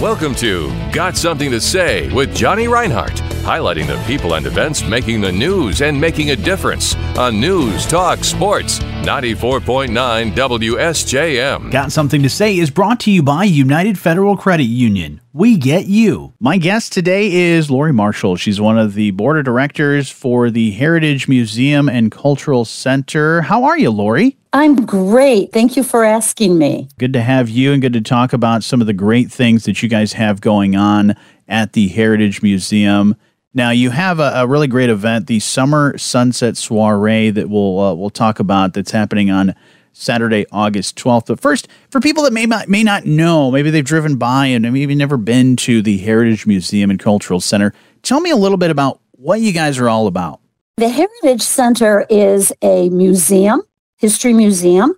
Welcome to Got Something to Say with Johnny Reinhardt, highlighting the people and events making the news and making a difference on News Talk Sports 94.9 WSJM. Got Something to Say is brought to you by United Federal Credit Union. We get you. My guest today is Lori Marshall. She's one of the board of directors for the Heritage Museum and Cultural Center. How are you, Lori? I'm great. Thank you for asking me. Good to have you and good to talk about some of the great things that you guys have going on at the Heritage Museum. Now you have a, a really great event, the Summer Sunset Soiree, that we'll uh, we'll talk about. That's happening on Saturday, August 12th. But first, for people that may not may not know, maybe they've driven by and maybe never been to the Heritage Museum and Cultural Center, tell me a little bit about what you guys are all about. The Heritage Center is a museum History Museum.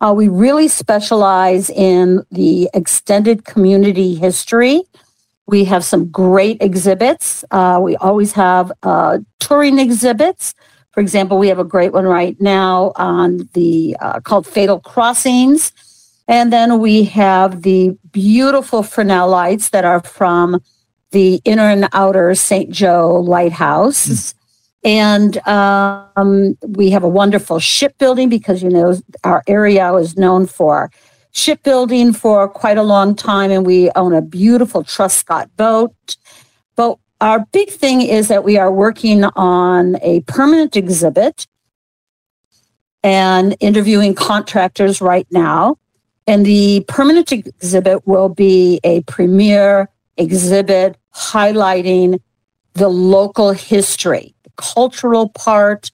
Uh, we really specialize in the extended community history. We have some great exhibits. Uh, we always have uh, touring exhibits. For example, we have a great one right now on the uh, called Fatal Crossings. And then we have the beautiful Fresnel lights that are from the inner and outer St. Joe Lighthouse. Mm. And um, we have a wonderful shipbuilding because, you know, our area is known for shipbuilding for quite a long time. And we own a beautiful Truscott boat. But our big thing is that we are working on a permanent exhibit and interviewing contractors right now. And the permanent exhibit will be a premier exhibit highlighting the local history the cultural part,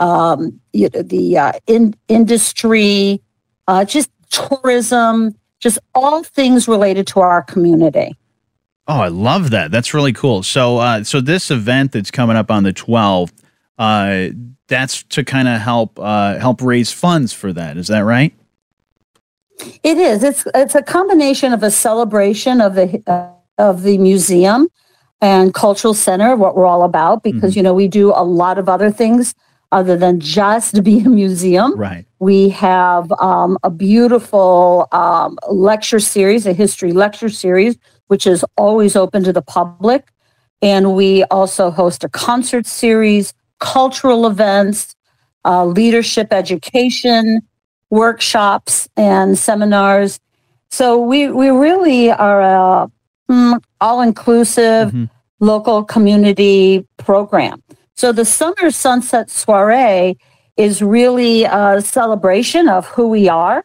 um, the uh, in, industry, uh, just tourism, just all things related to our community. Oh, I love that. That's really cool. So, uh, so this event that's coming up on the 12th, uh, that's to kind of help uh, help raise funds for that. Is that right? It is. It's it's a combination of a celebration of the uh, of the museum and cultural center, what we're all about, because, mm-hmm. you know, we do a lot of other things other than just be a museum. Right. We have um, a beautiful um, lecture series, a history lecture series, which is always open to the public. And we also host a concert series, cultural events, uh, leadership education, workshops, and seminars. So we, we really are a mm, all inclusive, mm-hmm local community program. So the Summer Sunset Soiree is really a celebration of who we are.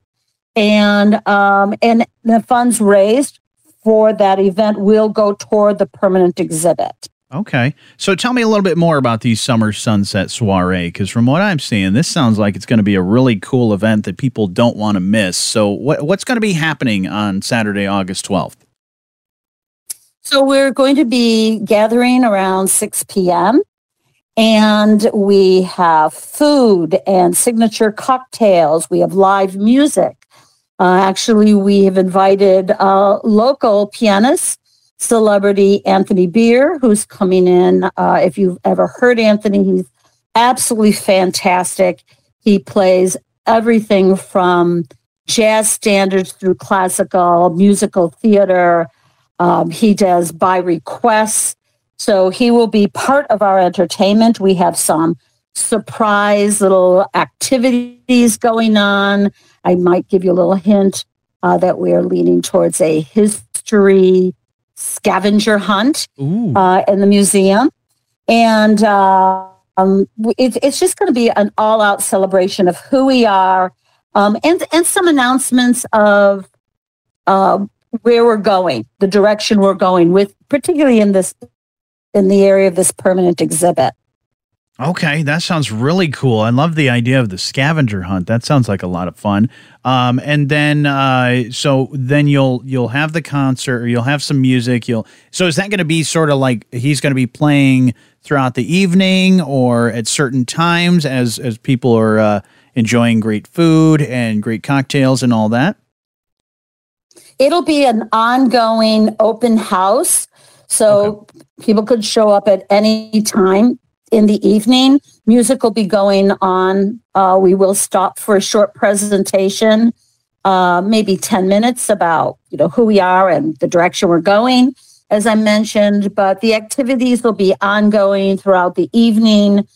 And um, and the funds raised for that event will go toward the permanent exhibit. Okay. So tell me a little bit more about the Summer Sunset Soiree, because from what I'm seeing, this sounds like it's going to be a really cool event that people don't want to miss. So, what, what's going to be happening on Saturday, August 12th? So we're going to be gathering around 6 p.m. And we have food and signature cocktails. We have live music. Uh, actually, we have invited uh, local pianist, celebrity Anthony Beer, who's coming in. Uh, if you've ever heard Anthony, he's absolutely fantastic. He plays everything from jazz standards through classical, musical theater, um, he does by requests. So he will be part of our entertainment. We have some surprise little activities going on. I might give you a little hint uh, that we are leaning towards a history scavenger hunt uh, in the museum. And uh, um, it, it's just going to be an all out celebration of who we are um, and, and some announcements of uh, where we're going, the direction we're going with, particularly in this, in the area of this permanent exhibit. Okay, that sounds really cool. I love the idea of the scavenger hunt. That sounds like a lot of fun. Um, and then, uh, so then you'll you'll have the concert, or you'll have some music. You'll so is that going to be sort of like he's going to be playing throughout the evening or at certain times as as people are uh, enjoying great food and great cocktails and all that? It'll be an ongoing open house. So okay. people could show up at any time in the evening. Music will be going on. Uh, we will stop for a short presentation. uh, maybe 10 minutes about, you know, who we are and the direction we're going, as I mentioned, but the activities will be ongoing throughout the evening.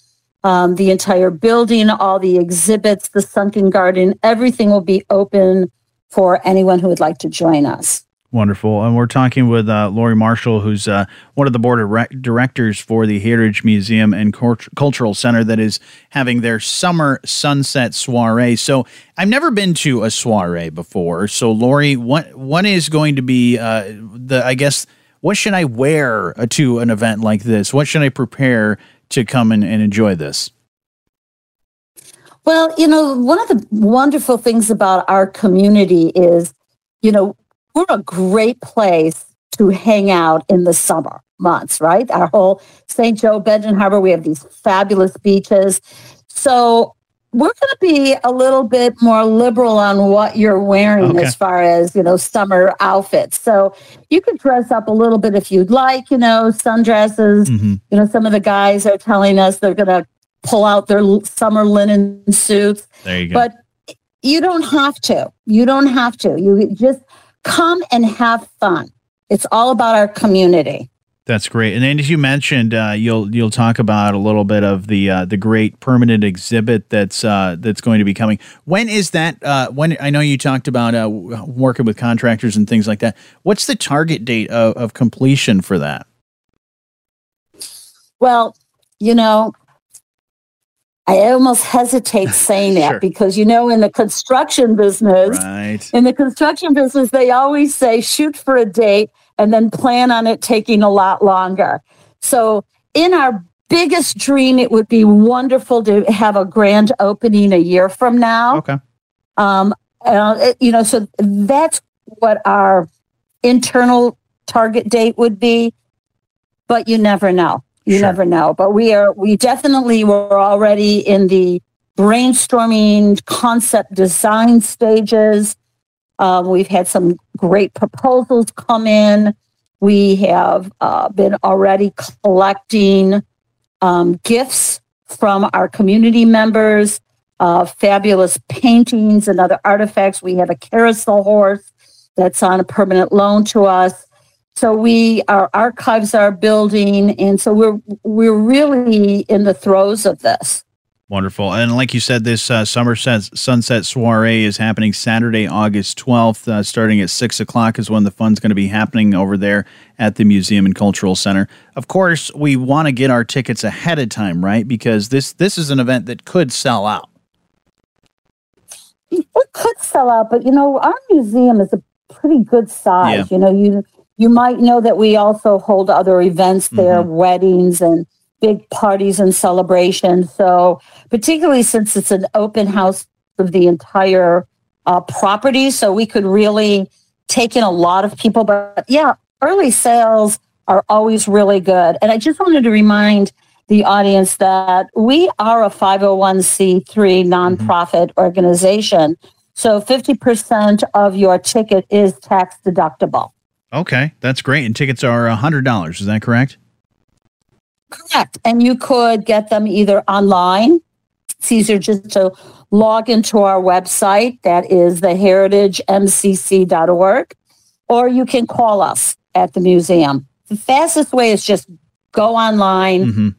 Um, the entire building, all the exhibits, the sunken garden, everything will be open for anyone who would like to join us. Wonderful. And we're talking with uh, Lori Marshall, who's uh, one of the board of re- directors for the Heritage Museum and Cult- Cultural Center that is having their summer sunset soiree. So I've never been to a soiree before. So Lori, what what is going to be uh, the I guess what should I wear uh, to an event like this? What should I prepare to come and, and enjoy this? Well, you know, one of the wonderful things about our community is, you know, we're a great place to hang out in the summer months, right? Our whole St. Joe, Benton Harbor, we have these fabulous beaches. So we're going to be a little bit more liberal on what you're wearing okay. as far as, you know, summer outfits. So you could dress up a little bit if you'd like, you know, sundresses. Mm-hmm. You know, some of the guys are telling us they're going to pull out their summer linen suits. There you go. But you don't have to. You don't have to. You just come and have fun. It's all about our community. That's great. And then, as you mentioned, uh, you'll you'll talk about a little bit of the uh, the great permanent exhibit that's uh, that's going to be coming. When is that? Uh, when I know you talked about uh, working with contractors and things like that. What's the target date of, of completion for that? Well, you know, I almost hesitate saying that sure. because you know in the construction business, right. in the construction business, they always say shoot for a date and then plan on it taking a lot longer. So in our biggest dream, it would be wonderful to have a grand opening a year from now. Okay. Um, uh, you know, so that's what our internal target date would be, but you never know. You sure. never know. But we are, we definitely were already in the brainstorming concept design stages. Um, we've had some great proposals come in. We have uh, been already collecting um, gifts from our community members, uh, fabulous paintings and other artifacts. We have a carousel horse that's on a permanent loan to us. So we our archives are building, and so we're we're really in the throes of this. Wonderful. And like you said, this uh, Summer Sunset Soiree is happening Saturday, August 12th, uh, starting at 6 o'clock is when the fun's going to be happening over there at the Museum and Cultural Center. Of course, we want to get our tickets ahead of time, right? Because this, this is an event that could sell out. It could sell out, but you know, our museum is a pretty good size. Yeah. You know, you you might know that we also hold other events there, mm-hmm. weddings and big parties and celebrations. So, particularly since it's an open house of the entire uh, property, so we could really take in a lot of people. But yeah, early sales are always really good. And I just wanted to remind the audience that we are a 501c3 nonprofit mm-hmm. organization. So 50% of your ticket is tax deductible. Okay, that's great. And tickets are $100. Is that correct? Correct. And you could get them either online. It's easier just to log into our website. That is theheritagemcc.org. Or you can call us at the museum. The fastest way is just go online mm-hmm.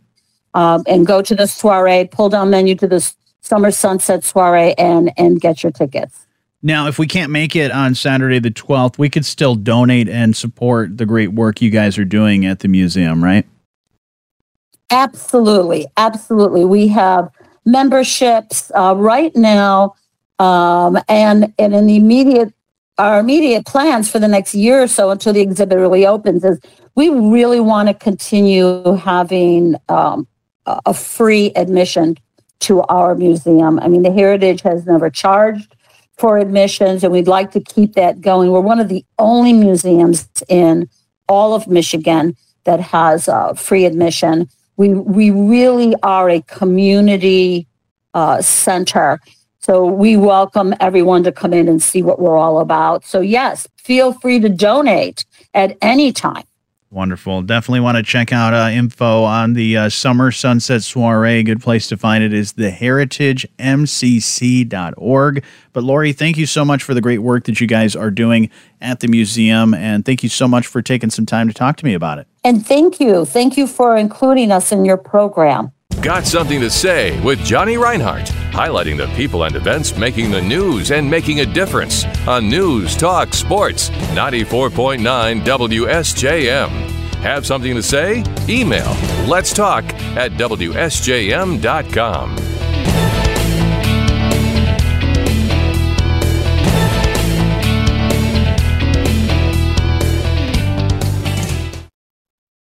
um, and go to the soiree, pull down menu to the Summer Sunset Soiree, and, and get your tickets. Now, if we can't make it on Saturday the 12th, we could still donate and support the great work you guys are doing at the museum, right? Absolutely. Absolutely. We have memberships uh, right now um, and, and in the immediate our immediate plans for the next year or so until the exhibit really opens is we really want to continue having um, a free admission to our museum. I mean, the Heritage has never charged for admissions, and we'd like to keep that going. We're one of the only museums in all of Michigan that has uh, free admission. We we really are a community uh, center, so we welcome everyone to come in and see what we're all about. So yes, feel free to donate at any time. Wonderful. Definitely want to check out uh, info on the uh, Summer Sunset Soiree. Good place to find it is theheritagemcc.org. But Lori, thank you so much for the great work that you guys are doing at the museum. And thank you so much for taking some time to talk to me about it. And thank you. Thank you for including us in your program. Got something to say with Johnny Reinhardt, highlighting the people and events making the news and making a difference on News Talk Sports 94.9 WSJM. Have something to say? Email let's talk at WSJM.com.